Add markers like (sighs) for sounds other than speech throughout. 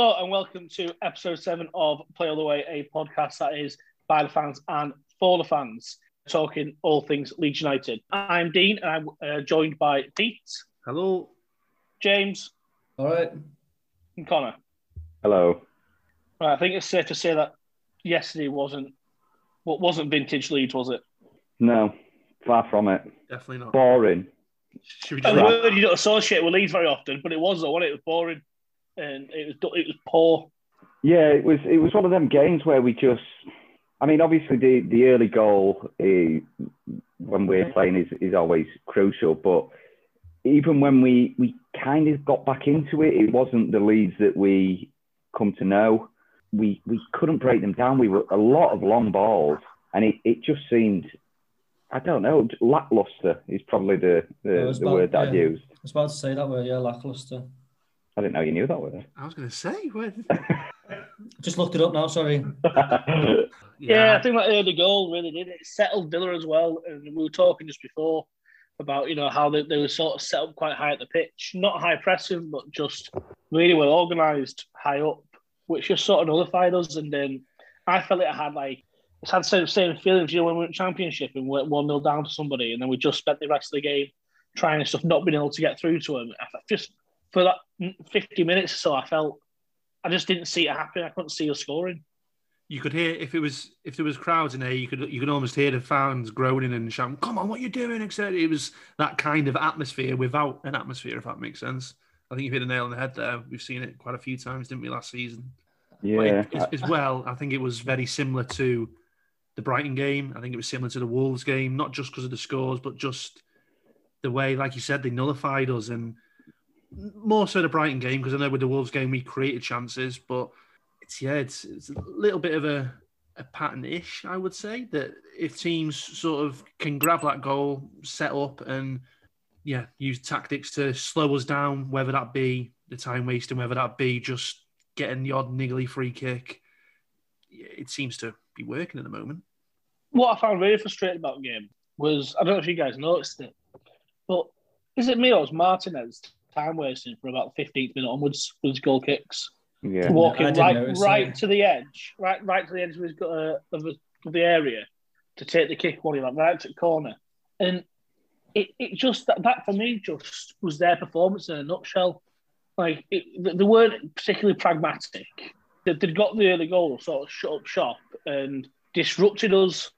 Hello and welcome to episode seven of Play All the Way, a podcast that is by the fans and for the fans, talking all things Leeds United. I'm Dean and I'm uh, joined by Pete, Hello. James, All right. and Connor. Hello. Right, I think it's safe to say that yesterday wasn't what wasn't vintage Leeds, was it? No, far from it. Definitely not. Boring. Should we A word you don't associate with Leeds very often, but it was though, wasn't it? It was boring and it was it was poor. Yeah, it was. It was one of them games where we just. I mean, obviously the the early goal eh, when we're playing is is always crucial, but even when we we kind of got back into it, it wasn't the Leeds that we come to know. We we couldn't break them down. We were a lot of long balls, and it, it just seemed. I don't know. Lackluster is probably the the, it's the about- word that I'd used. I was about to say that word, yeah, lackluster. I didn't know you knew that word. I was going to say. Where... (laughs) Just looked it up now, sorry. (laughs) Yeah, I think that early goal really did it. Settled Villa as well, and we were talking just before about you know how they, they were sort of set up quite high at the pitch, not high pressing, but just really well organised, high up, which just sort of nullified us. And then I felt it had like it's had the same, same feelings, you know, when we were in championship and we went one 0 down to somebody, and then we just spent the rest of the game trying and stuff, not being able to get through to them. I Just for that fifty minutes or so, I felt I just didn't see it happen. I couldn't see us scoring. you could hear if it was if there was crowds in there, you could you could almost hear the fans groaning and shouting, "Come on, what are you doing?" Etc. It was that kind of atmosphere without an atmosphere, if that makes sense. I think you've hit a nail on the head there. We've seen it quite a few times, didn't we, last season? Yeah, it- as, as well, I think it was very similar to the Brighton game. I think it was similar to the Wolves game, not just because of the scores, but just the way, like you said, they nullified us, and more so the Brighton game because I know with the Wolves game we created chances, but it's yeah, it's, it's a little bit of a, a pattern ish, I would say, that if teams sort of can grab that goal, set up, and yeah, use tactics to slow us down, whether that be the time wasting, whether that be just getting the odd niggly free kick. It seems to be working at the moment. what I found really frustrating about the game was I don't know if you guys noticed it, but is it me or is Martinez time wasting for about the 15th minute onwards with his goal kicks? yeah. Walking I right notice right that. to the edge, right right to the edge of, his, uh, of, the, of the area to take the kick one like right to the corner. And it, it just that, that for me just was their performance in a nutshell. Like it, they- they weren't particularly pragmatic. They, they'd got the early goal, sort of shut up shop and disrupted us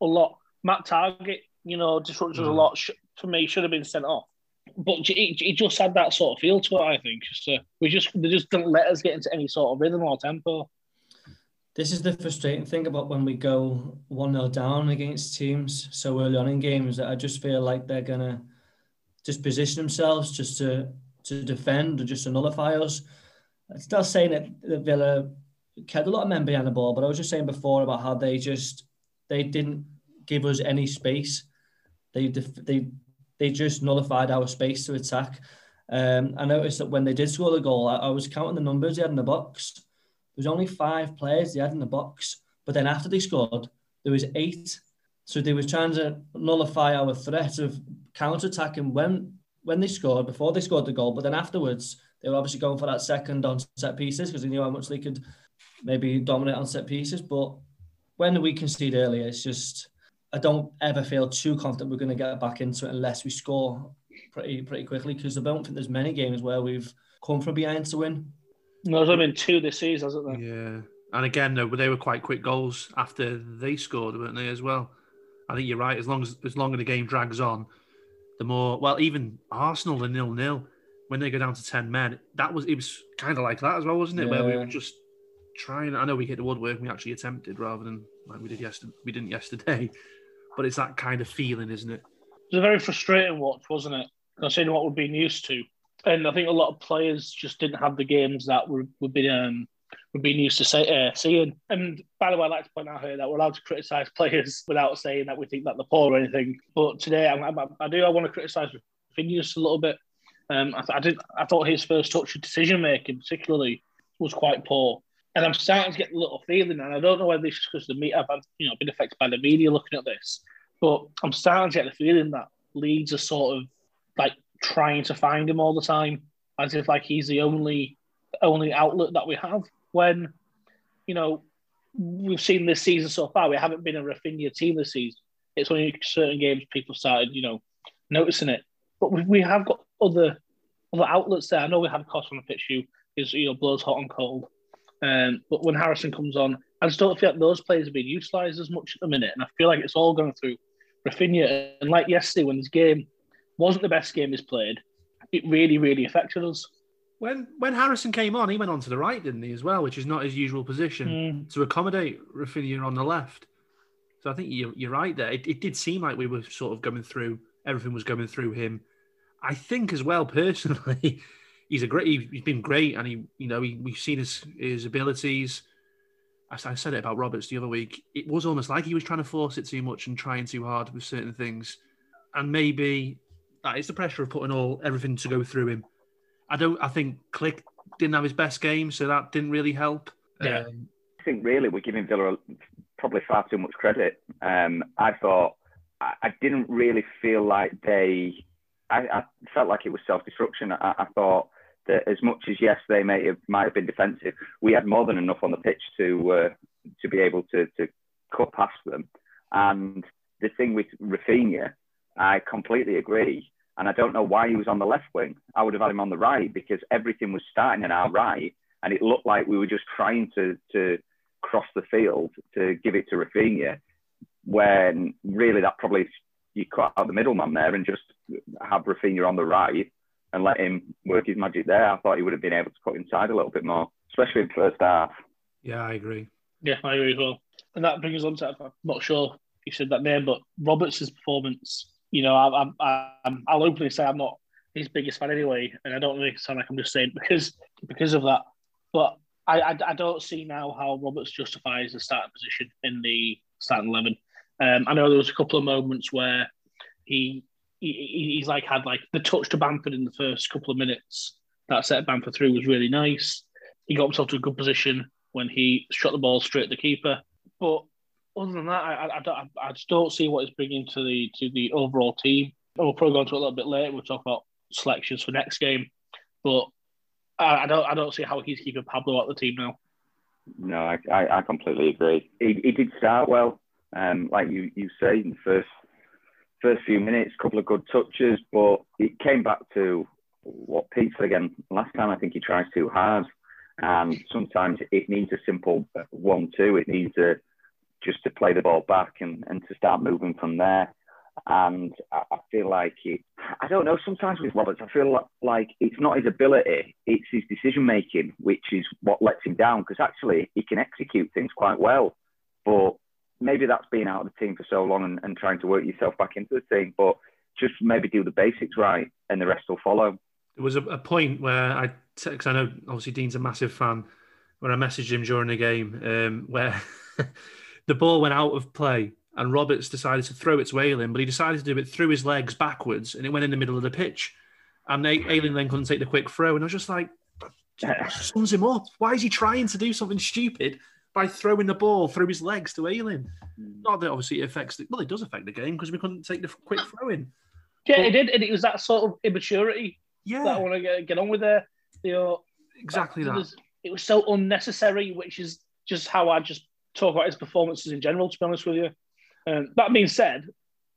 a lot. Matt Targett, you know, disrupted us a Mhm. lot. For me, should have been sent off. But it, it just had that sort of feel to it. I think just uh, we just they just didn't let us get into any sort of rhythm or tempo. This is the frustrating thing about when we go 1 0 down against teams so early on in games that I just feel like they're to just position themselves just to, to defend or just to nullify us. I'm still saying that, that Villa kept a lot of men behind the ball, but I was just saying before about how they just they didn't give us any space. They they they just nullified our space to attack. Um, I noticed that when they did score the goal, I, I was counting the numbers they had in the box. There was only five players they had in the box, but then after they scored, there was eight. So they were trying to nullify our threat of counter-attacking when when they scored, before they scored the goal, but then afterwards they were obviously going for that second on set pieces because they knew how much they could maybe dominate on set pieces. But when we concede earlier, it's just I don't ever feel too confident we're going to get back into it unless we score pretty pretty quickly because I don't think there's many games where we've come from behind to win. No, there's only been two this season, hasn't there? Yeah. And again, they were quite quick goals after they scored, weren't they, as well? I think you're right. As long as as longer the game drags on, the more well, even Arsenal the nil nil, when they go down to ten men, that was it was kind of like that as well, wasn't it? Where we were just trying. I know we hit the woodwork, we actually attempted rather than like we did yesterday. We didn't yesterday, but it's that kind of feeling, isn't it? It was a very frustrating watch, wasn't it? Considering what we've been used to, and I think a lot of players just didn't have the games that we've, we've been um, we've been used to say, uh, seeing. And by the way, I'd like to point out here that we're allowed to criticise (laughs) players without saying that we think that they're poor or anything. But today, I, I, I do I want to criticise Rafinha a little bit. Um, I, I did I thought his first touch of decision making, particularly, was quite poor. And I'm starting to get a little feeling, and I don't know whether this is because the media I've you know been affected by the media looking at this, but I'm starting to get the feeling that Leeds are sort of like trying to find him all the time, as if like he's the only only outlet that we have. When you know we've seen this season so far, we haven't been a Rafinha team this season. It's only certain games people started, you know, noticing it. But we, we have got other other outlets there. I know we have Costa on the pitch who is you know blows hot and cold. Um, but when Harrison comes on, I just don't feel like those players are being utilised as much at the minute. And I feel like it's all going through Rafinha. And like yesterday, when this game wasn't the best game he's played, it really, really affected us. When when Harrison came on, he went on to the right, didn't he, as well, which is not his usual position Mm. to accommodate Rafinha on the left. So I think you're, you're right there. It, it did seem like we were sort of going through, everything was going through him. I think as well, personally, (laughs) he's a great, he, he's been great. And he, you know, he, we've seen his, his abilities. I, I said it about Roberts the other week. It was almost like he was trying to force it too much and trying too hard with certain things. And maybe that is the pressure of putting all everything to go through him. I don't. I think Klich didn't have his best game, so that didn't really help. Yeah. Um, I think really we're giving Villa probably far too much credit. Um, I thought I, I didn't really feel like they. I, I felt like it was self-destruction. I, I thought that as much as yes, they may have might have been defensive, we had more than enough on the pitch to uh, to be able to to cut past them. And the thing with Rafinha, I completely agree. And I don't know why he was on the left wing. I would have had him on the right because everything was starting in our right, and it looked like we were just trying to to cross the field to give it to Rafinha, when really that probably you cut out the middleman there and just have Rafinha on the right and let him work his magic there. I thought he would have been able to cut inside a little bit more, especially in the first half. yeah, I agree. Yeah, I agree as well. And that brings us on to, I'm not sure if you said that name, but Roberts' performance, you know, I, I, I'm, I'll openly say I'm not his biggest fan anyway, and I don't really sound like I'm just saying because because of that. But I, I, I don't see now how Roberts justifies the starting position in the starting 11. Um, I know there was a couple of moments where he, he he's like had like the touch to Bamford in the first couple of minutes. That set Bamford through was really nice. He got himself to a good position when he shot the ball straight at the keeper. But other than that, I, I, I, don't, I just don't see what he's bringing to the to the overall team. We'll probably go into a little bit later. We'll talk about selections for next game, but I, I don't I don't see how he's keeping Pablo out the team now. No, I, I, I completely agree. He, he did start well, um, like you, you say, in the first first few minutes, couple of good touches, but it came back to what Pete said again last time. I think he tries too hard, and sometimes it needs a simple one-two. It needs a just to play the ball back and, and to start moving from there. And I, I feel like it, I don't know, sometimes with Roberts, I feel like, like it's not his ability, it's his decision making, which is what lets him down because actually he can execute things quite well. But maybe that's been out of the team for so long and, and trying to work yourself back into the team. But just maybe do the basics right and the rest will follow. There was a, a point where I, because I know obviously Dean's a massive fan, where I messaged him during the game um, (laughs) where the ball went out of play and Roberts decided to throw it to Ayling, but he decided to do it through his legs backwards and it went in the middle of the pitch. And they, Ayling then couldn't take the quick throw. And I was just like, (laughs) sums him up. Why is he trying to do something stupid by throwing the ball through his legs to Ayling? Not that obviously it affects the, well, it does affect the game because we couldn't take the quick (laughs) throw in. Yeah, it did, and it was that sort of immaturity Yeah, that I want to get, get on with there. You know, exactly it that. was, it was so unnecessary, which is just how I just talk about his performances in general. To be honest with you, um, that being said,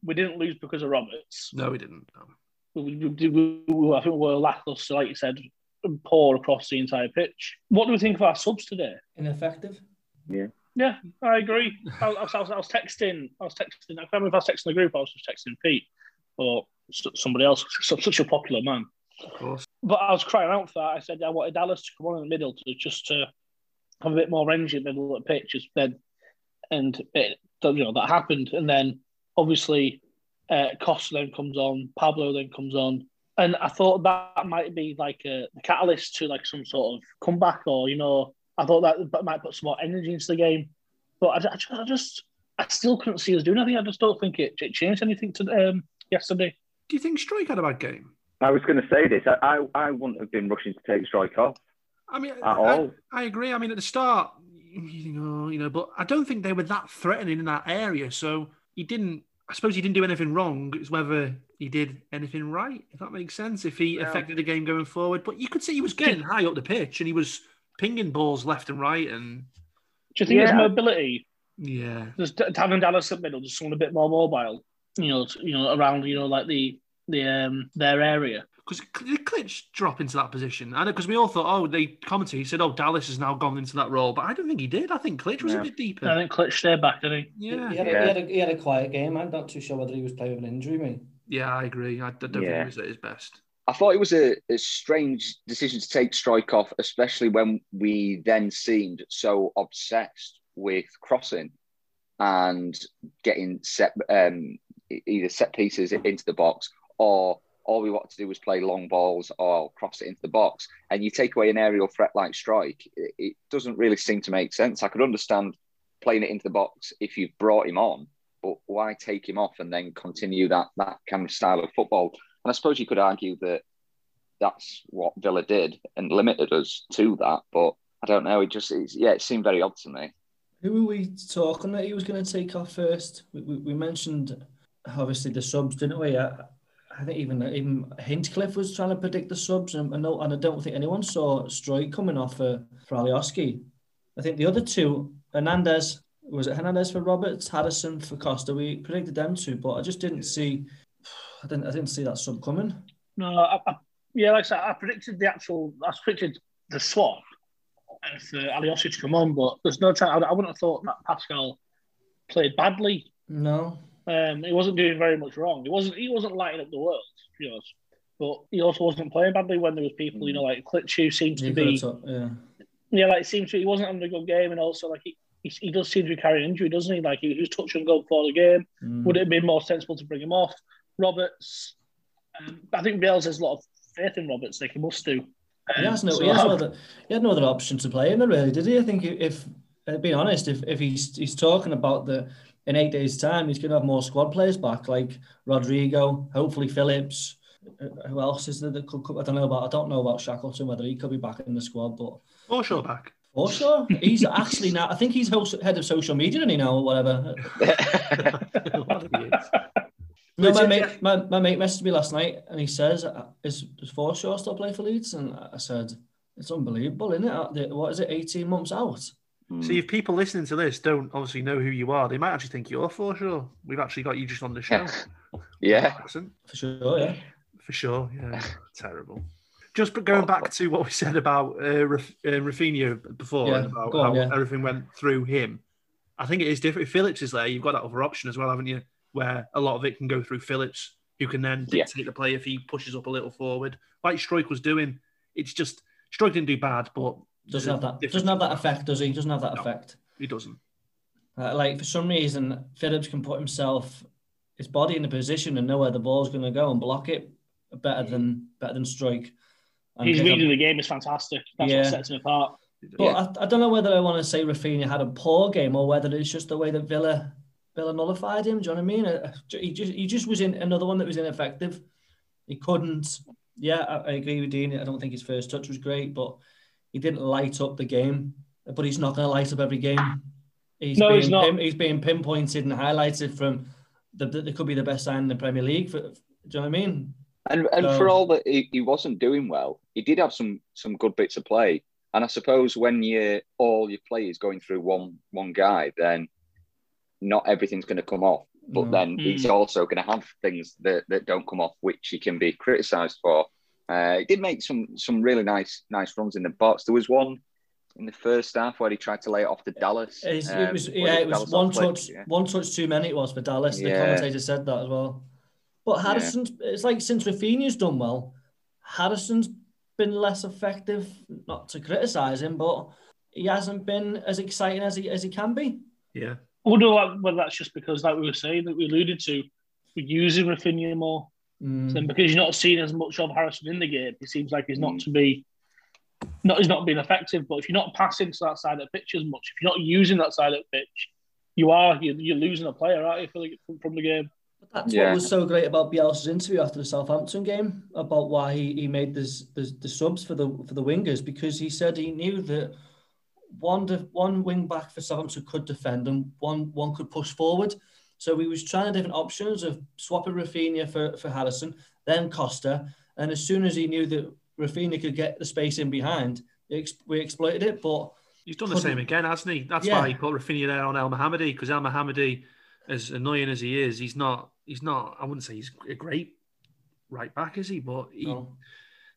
we didn't lose because of Roberts. No, we didn't. No. We, we, we, we, I think we were lackluster, like you said, and poor across the entire pitch. What do we think of our subs today? Ineffective. Yeah, Yeah, I agree. I, I, was, I, was, I was texting. I was texting. I can't remember if I was texting the group. I was just texting Pete or somebody else. Such such a popular man. Of course. But I was crying out for that. I said I wanted Dallas to come on in the middle to just to have a bit more range in the middle of the pitch. Just then, and it, you know that happened. And then obviously uh, Costa then comes on, Pablo then comes on, and I thought that might be like a catalyst to like some sort of comeback, or you know, I thought that, that might put some more energy into the game. But I, I, just, I just, I still couldn't see us doing anything. I just don't think it, it changed anything to um, yesterday. Do you think Struijk had a bad game? I was going to say this. I, I, I wouldn't have been rushing to take Struijk off. I mean, At I, all. I agree. I mean, at the start, you know, you know, but I don't think they were that threatening in that area. So he didn't. I suppose he didn't do anything wrong. It's whether he did anything right, if that makes sense. If he Yeah. affected the game going forward, but you could see he was getting high up the pitch and he was pinging balls left and right, and Do you think his Yeah. mobility, yeah, just having Dallas at middle, just someone a bit more mobile, you know, t- you know, around, you know, like the the um their area. because did Klich drop into that position? I know because we all thought, oh, they commented, he said, oh, Dallas has now gone into that role, but I don't think he did. I think Klich was Yeah. a bit deeper. I think Klich stayed back, didn't he? yeah, He had, a, Yeah. he, had a, he had a quiet game. I'm not too sure whether he was playing with an injury, mate. yeah, I agree. I, I don't think he was at his best. I thought it was a, a strange decision to take Struijk off, especially when we then seemed so obsessed with crossing and getting set um, either set pieces into the box or all we wanted to do was play long balls or cross it into the box. And you take away an aerial threat like Struijk, it, it doesn't really seem to make sense. I could understand playing it into the box if you've brought him on, but why take him off and then continue that that kind of style of football? And I suppose you could argue that that's what Villa did and limited us to that. But I don't know. It just, it's, yeah, it seemed very odd to me. Who were we talking that he was going to take off first? We, we, we mentioned obviously the subs, didn't we? I, I think even even Hinchcliffe was trying to predict the subs, and, and, no, and I don't think anyone saw Struijk coming off uh, for, for Alioski. I think the other two, Hernandez, was it Hernandez for Roberts, Harrison for Costa? We predicted them two, but I just didn't see, I didn't, I didn't see that sub coming. No, I, I, yeah, like I said, I predicted the actual, I predicted the swap and for Alioski to come on, but there's no time. I, I wouldn't have thought that Pascal played badly. No, Um, he wasn't doing very much wrong. He wasn't. He wasn't lighting up the world, be honest. But he also wasn't playing badly when there was people, you know, like Klich who seemed to you be, took- yeah. yeah, like it seems to. He wasn't having a good game, and also like he, he, he does seem to be carrying injury, doesn't he? Like he, he was touch and go for the game. Mm. Would it have been more sensible to bring him off? Roberts, um, I think Bielsa has a lot of faith in Roberts. Like he must do. He Um, has no, so he, has no other, he had no other option to play him, really, did he? I think if, if being honest, if, if he's he's talking about the in eight days' time, he's going to have more squad players back, like Rodrigo, hopefully Phillips. Uh, Who else is there that could come? I don't know about. I don't know about Shackleton whether he could be back in the squad, but Forshaw back. Forshaw, he's actually now. I think he's host, head of social media, and he now or whatever. (laughs) (laughs) What he is. No, my mate, my, my mate messaged me last night, and he says, uh, "Is does Forshaw still play for Leeds?" And I said, "It's unbelievable, isn't it? Uh, What is it? Eighteen months out." See, if people listening to this don't obviously know who you are, they might actually think you're Forshaw. We've actually got you just on the show. (laughs) yeah. For sure, yeah. For sure, yeah. (laughs) Terrible. Just going back to what we said about uh, Raf- uh, Rafinha before, Yeah, about on, how yeah. everything went through him. I think it is different. If Phillips is there, you've got that other option as well, haven't you? Where a lot of it can go through Phillips, who can then Yeah. dictate the play if he pushes up a little forward, like Struijk was doing. It's just Struijk didn't do bad, but Doesn't have that. difference. Doesn't have that effect, does he? Doesn't have that No. effect. He doesn't. Uh, like for some reason, Phillips can put himself, his body in a position and know where the ball's going to go and block it better than better than Struijk. And His pick reading of the game is fantastic. That's Yeah. what sets him apart. But I, I don't know whether I want to say Rafinha had a poor game or whether it's just the way that Villa Villa nullified him. Do you know what I mean? Uh, He just he just was in another one that was ineffective. He couldn't. Yeah, I, I agree with Dean. I don't think his first touch was great, but he didn't light up the game. But he's not going to light up every game. He's No, being he's not. pin- he's being pinpointed and highlighted from the, the, the could be the best sign in the Premier League. For, do you know what I mean? And and So- for all that he, he wasn't doing well, he did have some some good bits of play. And I suppose when you all your play is going through one one guy, then not everything's going to come off. But No. then he's Mm. also going to have things that, that don't come off, which he can be criticised for. Uh, he did make some some really nice nice runs in the box. There was one in the first half where he tried to lay it off to Dallas. It's- um, it was where yeah, it was Dallas one touch, yeah. one touch too many. It was for Dallas. The Yeah. commentator said that as well. But Harrison's it's like since Rafinha's done well, Harrison's been less effective. Not to criticise him, but he hasn't been as exciting as he as he can be. Yeah. I wonder like, whether that's just because, like we were saying, that we alluded to, we're using Rafinha more. Mm. Then because you're not seeing as much of Harrison in the game, it seems like he's not Mm. to be, not he's not being effective. But if you're not passing to that side of the pitch as much, if you're not using that side of the pitch, you are you're, you're losing a player, aren't you, for the, from, from the game? But that's Yeah. what was so great about Bielsa's interview after the Southampton game about why he, he made this the, the subs for the for the wingers because he said he knew that one de, one wing back for Southampton could defend and one one could push forward. So we was trying different options of swapping Rafinha for, for Harrison, then Costa. And as soon as he knew that Rafinha could get the space in behind, we exploited it. But he's done the same again, hasn't he? That's yeah. why he put Rafinha there on Elmohamady because Elmohamady, as annoying as he is, he's not. He's not. I wouldn't say he's a great right back, is he? But he, no.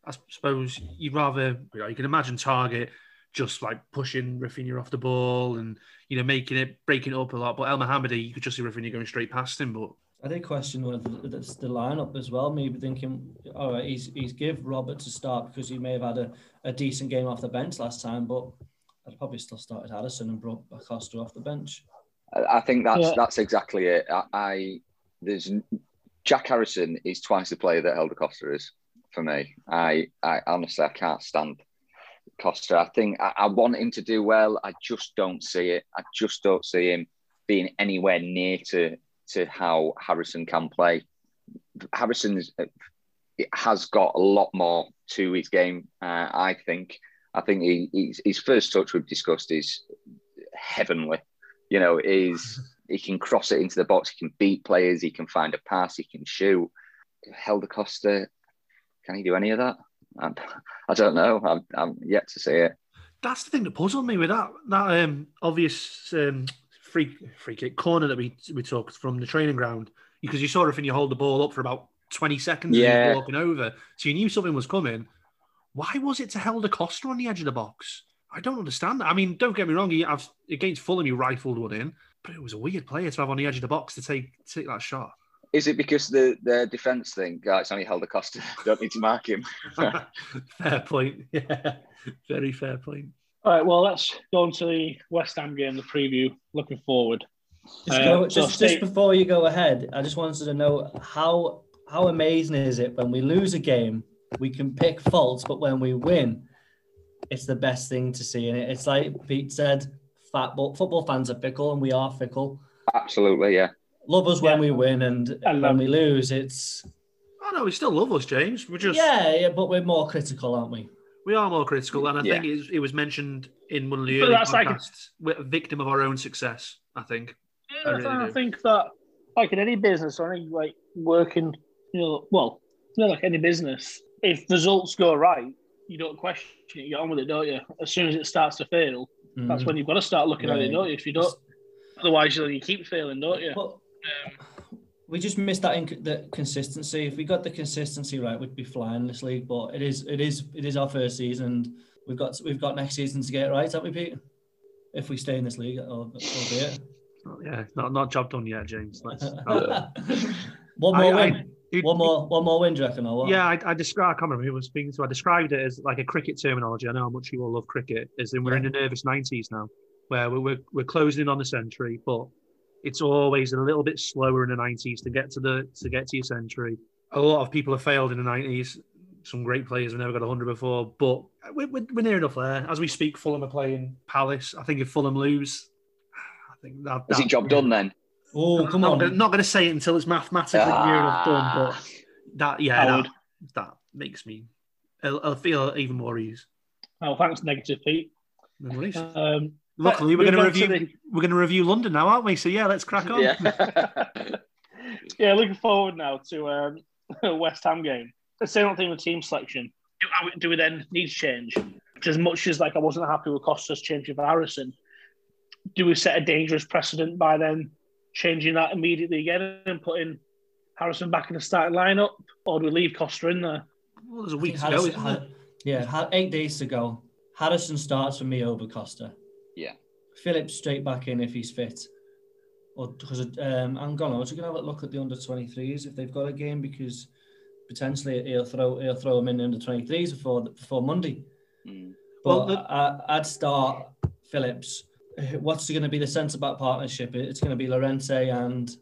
I suppose you'd rather. You, know, you can imagine Targett just like pushing Rafinha off the ball and you know making it breaking it up a lot. But Elmohamady, you could just see Rafinha going straight past him. But I did question whether the, the lineup as well. Maybe thinking, all right, he's he's give Robert to start because he may have had a, a decent game off the bench last time, but I'd probably still started Harrison and brought Acosta off the bench. I think that's yeah. that's exactly it. I, I, there's Jack Harrison is twice the player that Helder Costa is for me. I I honestly I can't stand Costa. I think I, I, want him to do well. I just don't see it. I just don't see him being anywhere near to to how Harrison can play. Harrison has got a lot more to his game. Uh, I think. I think he, his first touch we've discussed is heavenly. You know, is (laughs) he can cross it into the box. He can beat players. He can find a pass. He can shoot. Helder Costa, can he do any of that? I, (laughs) I don't know. I'm, I'm yet to see it. That's the thing that puzzled me with that that um, obvious um, free free kick corner that we we took from the training ground because you saw if you hold the ball up for about 20 seconds yeah. and walking over, so you knew something was coming. Why was it to Helder Costa on the edge of the box? I don't understand that. I mean, don't get me wrong. He, I've, against Fulham, you rifled one in, but it was a weird player to have on the edge of the box to take take that shot. Is it because the the defense thing? Guys, only Helder Costa. (laughs) Don't need to mark him. (laughs) fair point. (laughs) Yeah, very fair point. All right. Well, let's go on to the West Ham game, the preview. Looking forward. Just, go, uh, just, just before you go ahead, I just wanted to know how how amazing is it when we lose a game, we can pick faults, but when we win, it's the best thing to see. And it. it's like Pete said, fat, football fans are fickle, and we are fickle. Absolutely, yeah love us when we win, and when we lose, it's. Oh no, we still love us, James. We're just yeah, yeah, but we're more critical, aren't we? We are more critical, and I yeah. think it, it, was mentioned in one of the early podcasts. Like we're a victim of our own success. I think. Yeah, I, really I think that, like in any business or any like working, you know, well, you know, like any business, if results go right, you don't question it. You get on with it, don't you? As soon as it starts to fail, mm-hmm. that's when you've got to start looking right. at it, don't you? If you don't, otherwise you, you keep failing, don't you? But um, we just missed that inc- the consistency. If we got the consistency right, we'd be flying this league. But it is it is it is our first season. And we've got we've got next season to get right, haven't we, Pete? If we stay in this league, albeit. Yeah, not not job done yet, James. (laughs) one more I, win. I, it, one more, one more win, do you reckon? Or what? Yeah, I, I described. I can't remember who was speaking to. I described it as like a cricket terminology. I know how much you all love cricket. Is in we're yeah. in the nervous nineties now, where we're, we're we're closing in on the century, but it's always a little bit slower in the 90s to get to the to get to your century. A lot of people have failed in the 90s. Some great players have never got 100 before, but we're, we're near enough there. As we speak, Fulham are playing Palace. I think if Fulham lose, I think that. Is it job done then? Oh, come on. I'm not going to say it until it's mathematically ah. near enough done, but that, yeah, that, that, makes me, I'll, I'll, feel even more ease. Oh, thanks, negative Pete. No worries. Um, Luckily, we're going to review. The... We're going to review London now, aren't we? So yeah, let's crack on. Yeah, (laughs) yeah looking forward now to um, (laughs) West Ham game. The same thing with team selection. Do, do we then need to change? As much as like I wasn't happy with Costa's changing for Harrison, do we set a dangerous precedent by then changing that immediately again and putting Harrison back in the starting lineup, or do we leave Costa in there? Well, there's a week to go, had, Yeah, eight days to go. Harrison starts for me over Costa. Yeah. Phillips straight back in if he's fit. Or because um, I'm gonna also gonna have a look at the under 23s if they've got a game because potentially he'll throw he'll throw them in the under 23s before before Monday. Mm. But well, the... I, would start Phillips. What's going to be the centre back partnership? It's going to be Llorente and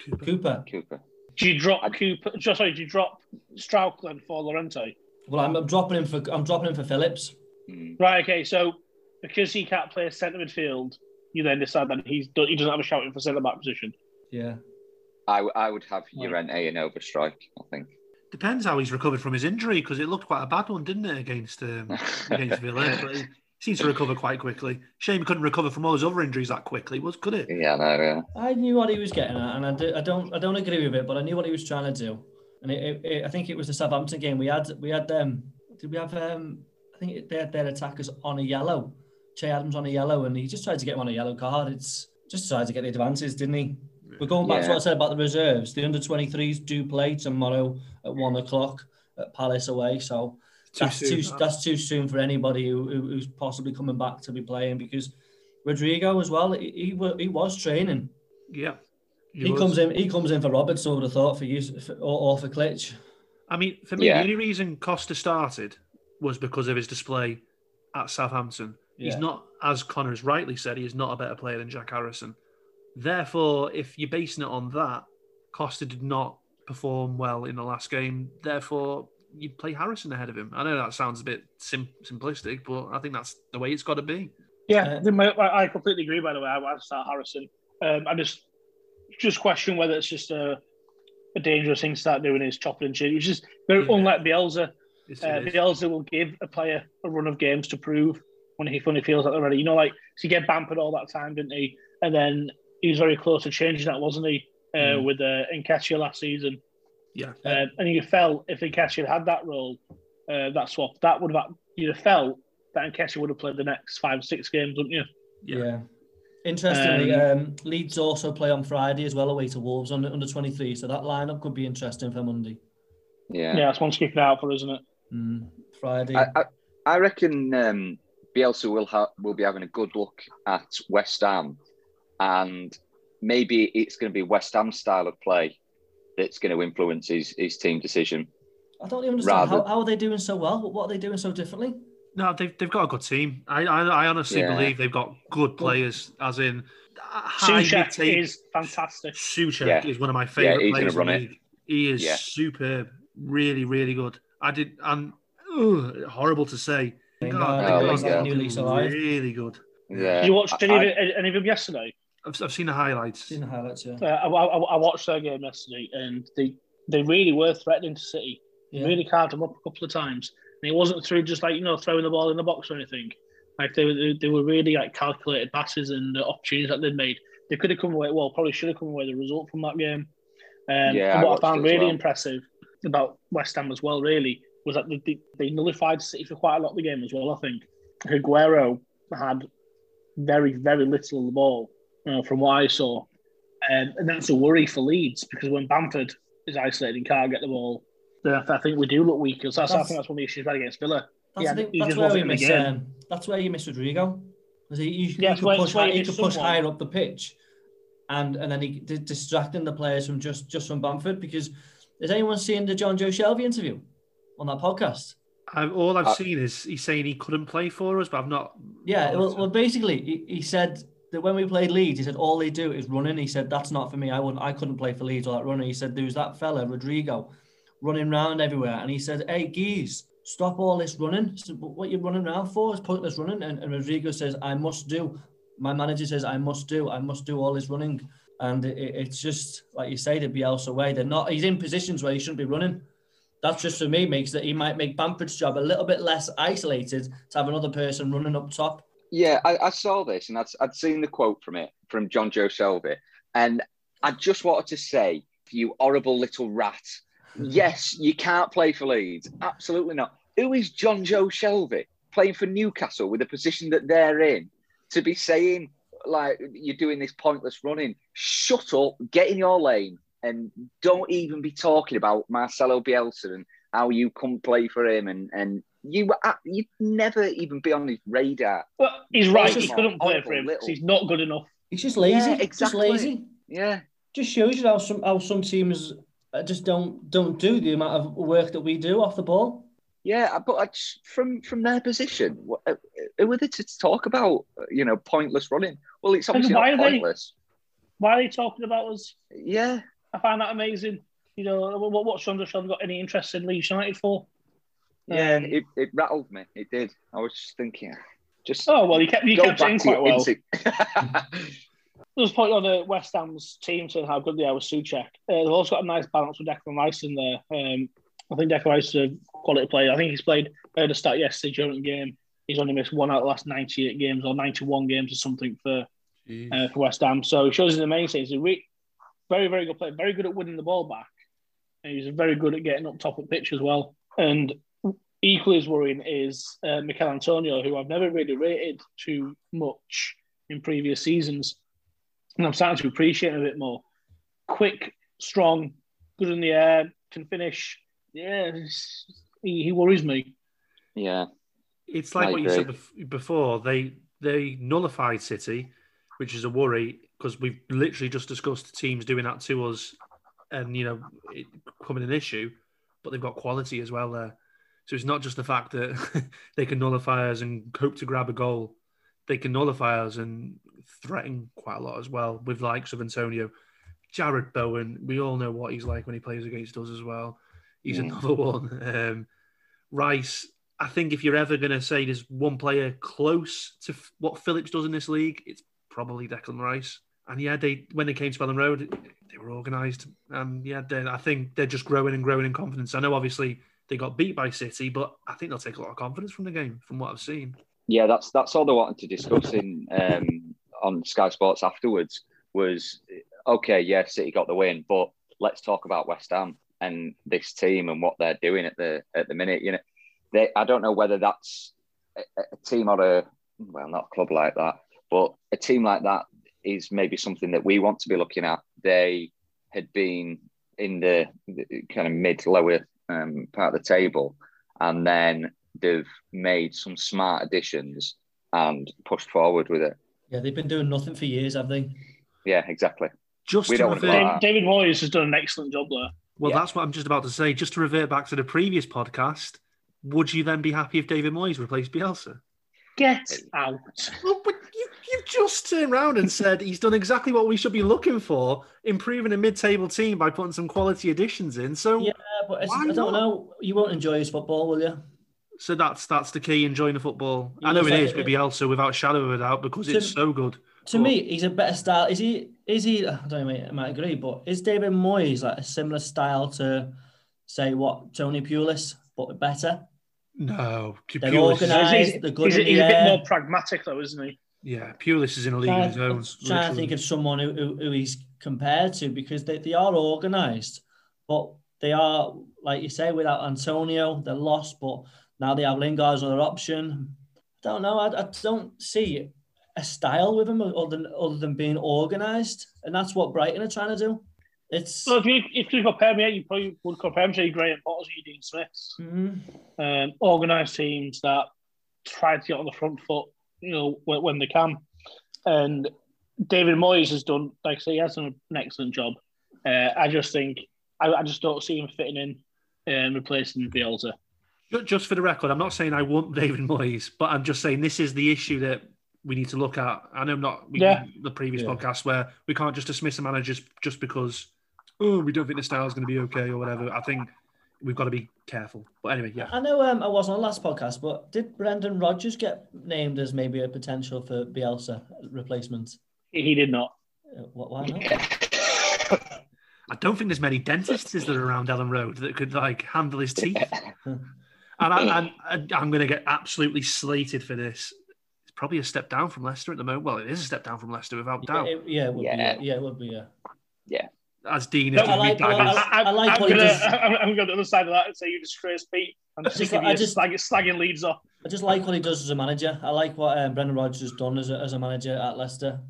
Cooper. Cooper. Cooper. Do you drop Cooper? Just sorry, do you drop Strauchlen for Llorente? Well, I'm, I'm, dropping him for I'm dropping him for Phillips. Mm. Right. Okay. So because he can't play a centre midfield, you then decide that he's he doesn't have a shouting for centre back position. Yeah, I, I would have Llorente in over Struijk. I think depends how he's recovered from his injury because it looked quite a bad one, didn't it, against um, (laughs) against Villa? But Seems to recover quite quickly. Shame he couldn't recover from all his other injuries that quickly. Was could it? Yeah, no, yeah. I knew what he was getting at, and I, do, I don't I don't agree with it, but I knew what he was trying to do. And it, it, it, I think it was the Southampton game. We had we had um did we have um I think they had their attackers on a yellow, Che Adams on a yellow, and he just tried to get him on a yellow card. It's just tried to get the advances, didn't he? We're going back to what I said about the reserves. The under 23s do play tomorrow at one o'clock at Palace away. So Too that's soon. too that's too soon for anybody who, who- who's possibly coming back to be playing because Rodrigo as well. He he, he was training. Yeah. He, was. comes in. He comes in for Roberts. I would have thought for you for, or, or for Klich. I mean, for me, Yeah. the only reason Costa started was because of his display at Southampton. He's not, as Connor has rightly said, he is not a better player than Jack Harrison. Therefore, if you're basing it on that, Costa did not perform well in the last game. Therefore, you play Harrison ahead of him. I know that sounds a bit sim- simplistic, but I think that's the way it's got to be. Yeah, I I completely agree. By the way, I would start Harrison. Um, I just just question whether it's just a, a dangerous thing to start doing is chopping and changing. It's just very Yeah. unlike Bielsa. Uh. Bielsa will give a player a run of games to prove when he finally feels like they're ready. You know, like so he get Bamford all that time, didn't he? And then he was very close to changing that, wasn't he? Uh, Mm. With uh, Nketiah last season, yeah. um, and you felt if Nketiah had had that role, uh, that swap, that would have you'd have felt that Nketiah would have played the next five six games, wouldn't you? Yeah. Yeah. Interestingly, um, Leeds also play on Friday as well away to Wolves under under 23. So that lineup could be interesting for Monday. Yeah. Yeah, that's one to keep an eye out for, isn't it? Mm, Friday. I, I, I reckon um, Bielsa will ha- will be having a good look at West Ham, and maybe it's going to be West Ham style of play that's going to influence his, his team decision. I don't even understand rather- how, how are they doing so well. What are they doing so differently? No, they've, they've got a good team. I I, I honestly Yeah. believe they've got good players, as in high Souček is fantastic. Souček Yeah. is one of my Yeah, favorite he's players gonna run in it. the league. He is Yeah. superb, really, really good. I did, and ugh, horrible to say. Lingard, God, Oh, Lingard's Lingard. new lease alive. really good. Yeah. You watched any, I- of it, any of them yesterday? I've, I've seen the highlights. Seen the highlights, yeah. Uh, I, I, I watched their game yesterday, and they they really were threatening to City. They yeah. really carved them up a couple of times, and it wasn't through just like you know throwing the ball in the box or anything. Like they were they, they were really like calculated passes and the opportunities that they'd made. They could have come away well, probably should have come away the result from that game. Um, Yeah, and what watched I found really well. impressive about West Ham as well, really, was that they, they, they nullified City for quite a lot of the game as well. I think Aguero had very very little of the ball uh, from what I saw, um, and that's a worry for Leeds because when Bamford is isolated and can't get the ball, then I I think we do look weaker. So that's, I think that's one of the issues right against Villa. That's, Yeah, the that's where we wasn't in the miss. game. Um, that's where you miss Rodrigo. 'Cause He, he, he Yeah, it's could where- push, high, you he could push higher up the pitch, and and then he did distracting the players from just just from Bamford. Because has anyone seen the Jonjo Shelvey interview on that podcast? I've, all I've Uh, seen is he's saying he couldn't play for us, but I've not. Yeah, well, well basically, he, he said that when we played Leeds, he said all they do is running. He said that's not for me. I wouldn't. I couldn't play for Leeds or that running. He said there was that fella Rodrigo running around everywhere, and he said, "Hey, geez, stop all this running. Said, what you're running around for? is pointless running." And, and Rodrigo says, "I must do." My manager says, "I must do. I must do all this running." And it, it- it's just like you say, the Bielsa way. They're not. He's in positions where he shouldn't be running. That's just for me makes that he might make Bamford's job a little bit less isolated to have another person running up top. Yeah, I, I saw this and I'd, I'd seen the quote from it from Jonjo Shelvey. And I just wanted to say, you horrible little rat, yes, you can't play for Leeds. Absolutely not. Who is Jonjo Shelvey playing for Newcastle with the position that they're in to be saying, like, you're doing this pointless running? Shut up, get in your lane, and don't even be talking about Marcelo Bielsa and how you come play for him. And, and you, you'd never even be on his radar. Well, he's right. He couldn't play for him because little- he's not good enough. He's just lazy. Yeah, Just exactly. lazy. Yeah. Just shows you how some how some teams uh, just don't don't do the amount of work that we do off the ball. Yeah, but I just, from from their position, what, uh, who are they to talk about? uh, You know, pointless running. Well, it's obviously why not are they- pointless. Why are they talking about us? Yeah, I find that amazing. You know, what, what's Sean Sean got any interest in Leeds United for? yeah. Um, it, it rattled me. It did. I was just thinking, just Oh well, you kept you go kept saying back quite well. (laughs) instinct. There was a point on the West Ham's team saying how good they are with Souček. Uh, they've also got a nice balance with Declan Rice in there. Um, I think Declan Rice is a quality player. I think he's played. I heard a stat yesterday during the game. He's only missed one out of the last 98 games or 91 games or something for uh, for West Ham. So he shows in the main stage. He's a re- very, very good player, very good at winning the ball back. And he's very good at getting up top of pitch as well. And equally as worrying is uh, Michail Antonio, who I've never really rated too much in previous seasons. And I'm starting to appreciate him a bit more. Quick, strong, good in the air, can finish. Yeah, he, he worries me. Yeah. It's like I what you said before. They they nullified City, which is a worry because we've literally just discussed teams doing that to us, and you know it becoming an issue. But they've got quality as well there, so it's not just the fact that (laughs) they can nullify us and hope to grab a goal. They can nullify us and threaten quite a lot as well with likes of Antonio, Jarrod Bowen. We all know what he's like when he plays against us as well. He's Mm. another (laughs) one. Um, Rice, I think if you're ever going to say there's one player close to f- what Phillips does in this league, it's probably Declan Rice. And yeah, they when they came to Elland Road, they were organised. And yeah, they, I think they're just growing and growing in confidence. I know obviously they got beat by City, but I think they'll take a lot of confidence from the game, from what I've seen. Yeah, that's that's all they wanted to discuss in um, on Sky Sports afterwards was okay, yeah, City got the win, but let's talk about West Ham and this team and what they're doing at the at the minute. You know, they I don't know whether that's a, a team or a well, not a club like that, but a team like that is maybe something that we want to be looking at. They had been in the, the kind of mid lower um, part of the table, and then they've made some smart additions and pushed forward with it. Yeah, they've been doing nothing for years, have they? Yeah, exactly. Just We to don't want to- David. David Moyes has done an excellent job there. well, Yeah. that's what I'm just about to say. Just to revert back to the previous podcast, would you then be happy if David Moyes replaced Bielsa? Get out. Well, but you, you've just turned around and said he's done exactly what we should be looking for, improving a mid-table team by putting some quality additions in. So, Yeah, but it's, I don't not? know. You won't enjoy his football, will you? so that's that's the key. Enjoying the football. He I know looks it like is with Bielsa, without a shadow of a doubt, because To- it's so good. To But- me, he's a better style. Is he? Is he? I don't know. I might agree, but is David Moyes like a similar style to, say, what Tony Pulis, but better? No, They're Pulis, organised. He's, they're good he's, the he's a bit more pragmatic, though, isn't he? Yeah, Pulis is in a league trying, of his own. I'm trying to think of someone who, who, who he's compared to because they, they are organised, but they are, like you say, without Antonio, they're lost, but now they have Lingard as another option. I don't know. I, I don't see a style with him other than, other than being organised. And that's what Brighton are trying to do. It's So if you if you compare me, you probably would compare him to Graham Potters or Dean Smiths. Mhm. Um, organised teams that try to get on the front foot, you know, when, when they can. And David Moyes has done, like I say, he has done an excellent job. Uh, I just think, I, I just don't see him fitting in and replacing Bielsa. Ju- Just for the record, I'm not saying I want David Moyes, but I'm just saying this is the issue that we need to look at. I know not we, Yeah. the previous Yeah. podcast where we can't just dismiss the managers just, just because oh we don't think the style is going to be okay or whatever. I think we've got to be careful. But anyway, yeah. I know um, I wasn't on the last podcast, but did Brendan Rodgers get named as maybe a potential for Bielsa replacement? He, he did not. Uh, wh- Why not? I don't think there's many dentists is there around Elland Road that could like handle his teeth. (laughs) and I, and I'm going to get absolutely slated for this. It's probably a step down from Leicester at the moment. Well, it is a step down from Leicester without Yeah, doubt. it, yeah, it would Yeah. be. Yeah, it would be. Yeah. As Dean No, is I going to like be what- diving- I- I like I'm what he gonna, does. I'm, I'm going to the other side of that and say you disgrace Pete. I'm Just sick like- of you just- slag, slagging Leeds off. I just like what he does as a manager. I like what um, Brendan Rodgers has done as a, as a manager at Leicester.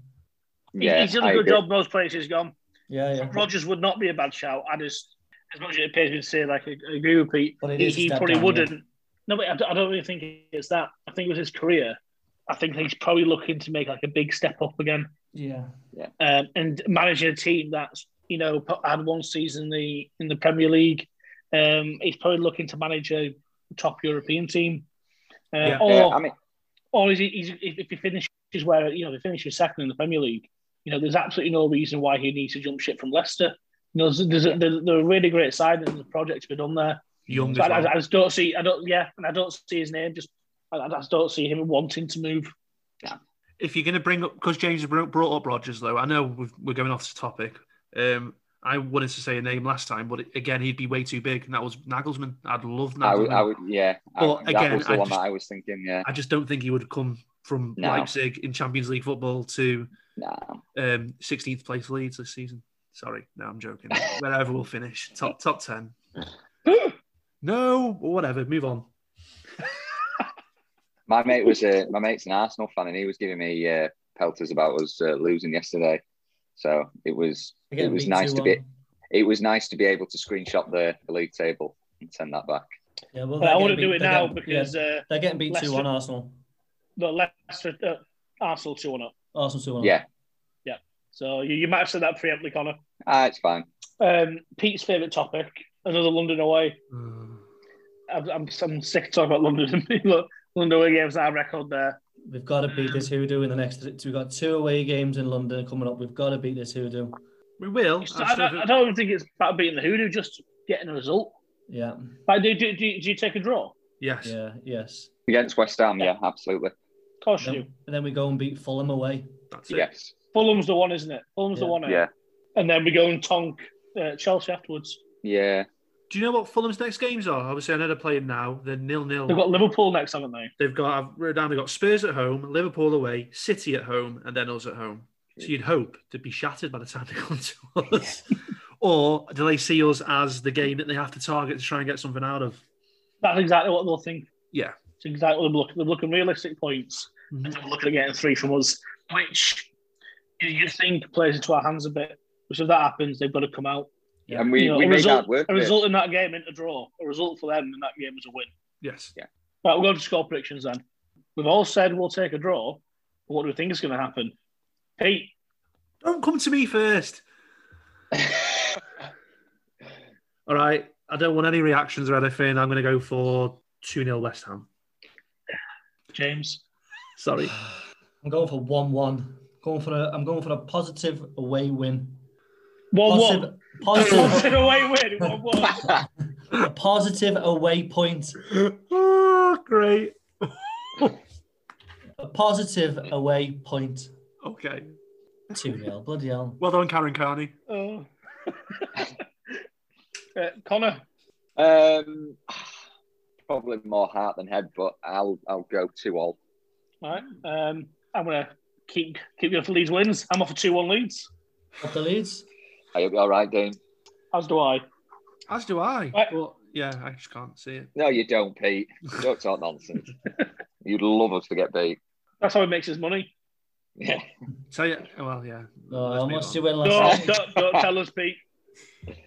He- Yeah, he's done a good agree. job most places he's gone. Yeah, yeah. Rodgers would not be a bad shout. I just, as much as it pays me to say, like, I I agree with Pete, But it he, is he probably down, wouldn't. No, but I don't, I don't really think it's that. I think it was his career, I think he's probably looking to make like a big step up again Yeah. um, and managing a team that's you know had one season in the in the Premier League. Um, he's probably looking to manage a top European team, uh, Yeah. or Yeah, I mean, or is he, he's, if if he finishes where you know if he finishes second in the Premier League, you know there's absolutely no reason why he needs to jump ship from Leicester. You know, there's, there's a, there's a really great side and the project to be done there. young So as I, well. I just don't see, I don't, yeah, and I don't see his name. Just, I, I just don't see him wanting to move. Yeah if you're going to bring up because James brought brought up Rodgers though, I know we've, we're going off the topic. Um, I wanted to say a name last time, but again, he'd be way too big, and that was Nagelsmann. I'd love I would, Nagelsmann. I would, yeah. I- But that again, was the I one just- I was thinking. Yeah, I just don't think he would come from No. Leipzig in Champions League football to nah. um, 16th place Leeds this season. Sorry, no, I'm joking. Wherever we'll finish, top top ten. (laughs) No, whatever. Move on. (laughs) My mate was a my mate's an Arsenal fan, and he was giving me uh, pelters about us uh, losing yesterday. So it was They're it was nice to 2-1. be it was nice to be able to screenshot the, the league table and send that back. Yeah, well, But I want to do it now getting- because yeah, uh, they're getting beat Leicester- two one Arsenal. the Leicester, uh, Arsenal two one up. Arsenal two one. Yeah, yeah. So you, you might have said that preemptly, Connor. ah, it's fine. Um, Pete's favourite topic, another London away. Uh, I'm, I'm, I'm sick of talking about London. (laughs) Look, London away games, our record there. We've got to beat this hoodoo in the next. We've got two away games in London coming up. We've got to beat this hoodoo. we will. Just- I I, don't, I don't even think it's about beating the Hoodoo, just getting a result. Yeah, Like, do, do, do, do you take a draw? yes. yeah, yes. Against West Ham, yeah, absolutely. Of course you Then, do. and then we go and beat Fulham away. That's it. Yes. Fulham's the one, isn't it? Fulham's the one. eh? Yeah. And then we go and tonk uh, Chelsea afterwards. Yeah. Do you know what Fulham's next games are? Obviously, I know they're playing now. They're nil nil. They've got Liverpool next, haven't they? They've got I've wrote down. They've got Spurs at home, Liverpool away, City at home, and then us at home. So you'd hope to be shattered by the time they come to us, (laughs) or do they see us as the game that they have to target to try and get something out of? That's exactly what they'll think. Yeah. It's exactly what they're looking. They're looking realistic points. Mhm. And they're looking at getting three from us, which you think plays into our hands a bit. Which if that happens, they've got to come out. Yeah. And we, You know, we a made result, hard work. a result in that game into draw. A result for them in that game was a win. Yes. Yeah. But right, we'll go to score predictions then. We've all said we'll take a draw. But what do we think is going to happen? Pete, Don't come to me first. (laughs) All right. I don't want any reactions or anything. I'm going to go for 2 0 West Ham. James, Sorry. (sighs) I'm going for one one. Going for a. I'm going for a positive away win. One one. Positive, Positive (laughs) positive, away win. One one. a (laughs) positive away point. oh, great. A (laughs) positive away point. Okay. Two 0 Bloody hell. Well done, Karen Carney. Oh. uh, Connor, Um, probably more heart than head, but I'll I'll go two all. all right. Um, I'm going to keep keep going for Leeds wins. I'm off for two one Leeds. Up the Leeds. Are you all right, Dean? As do I. As do I. Right. But yeah, I just can't see it. No, you don't, Pete. (laughs) Don't talk nonsense. You'd love us to get beat. That's how he makes his money. Yeah. Tell you. Well, yeah. Oh, Let's how move do you win last Don't, don't, don't tell us, Pete.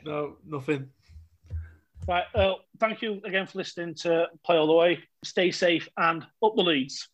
No, nothing. Right. Uh, thank you again for listening to Play All the Way. Stay safe and up the Leeds.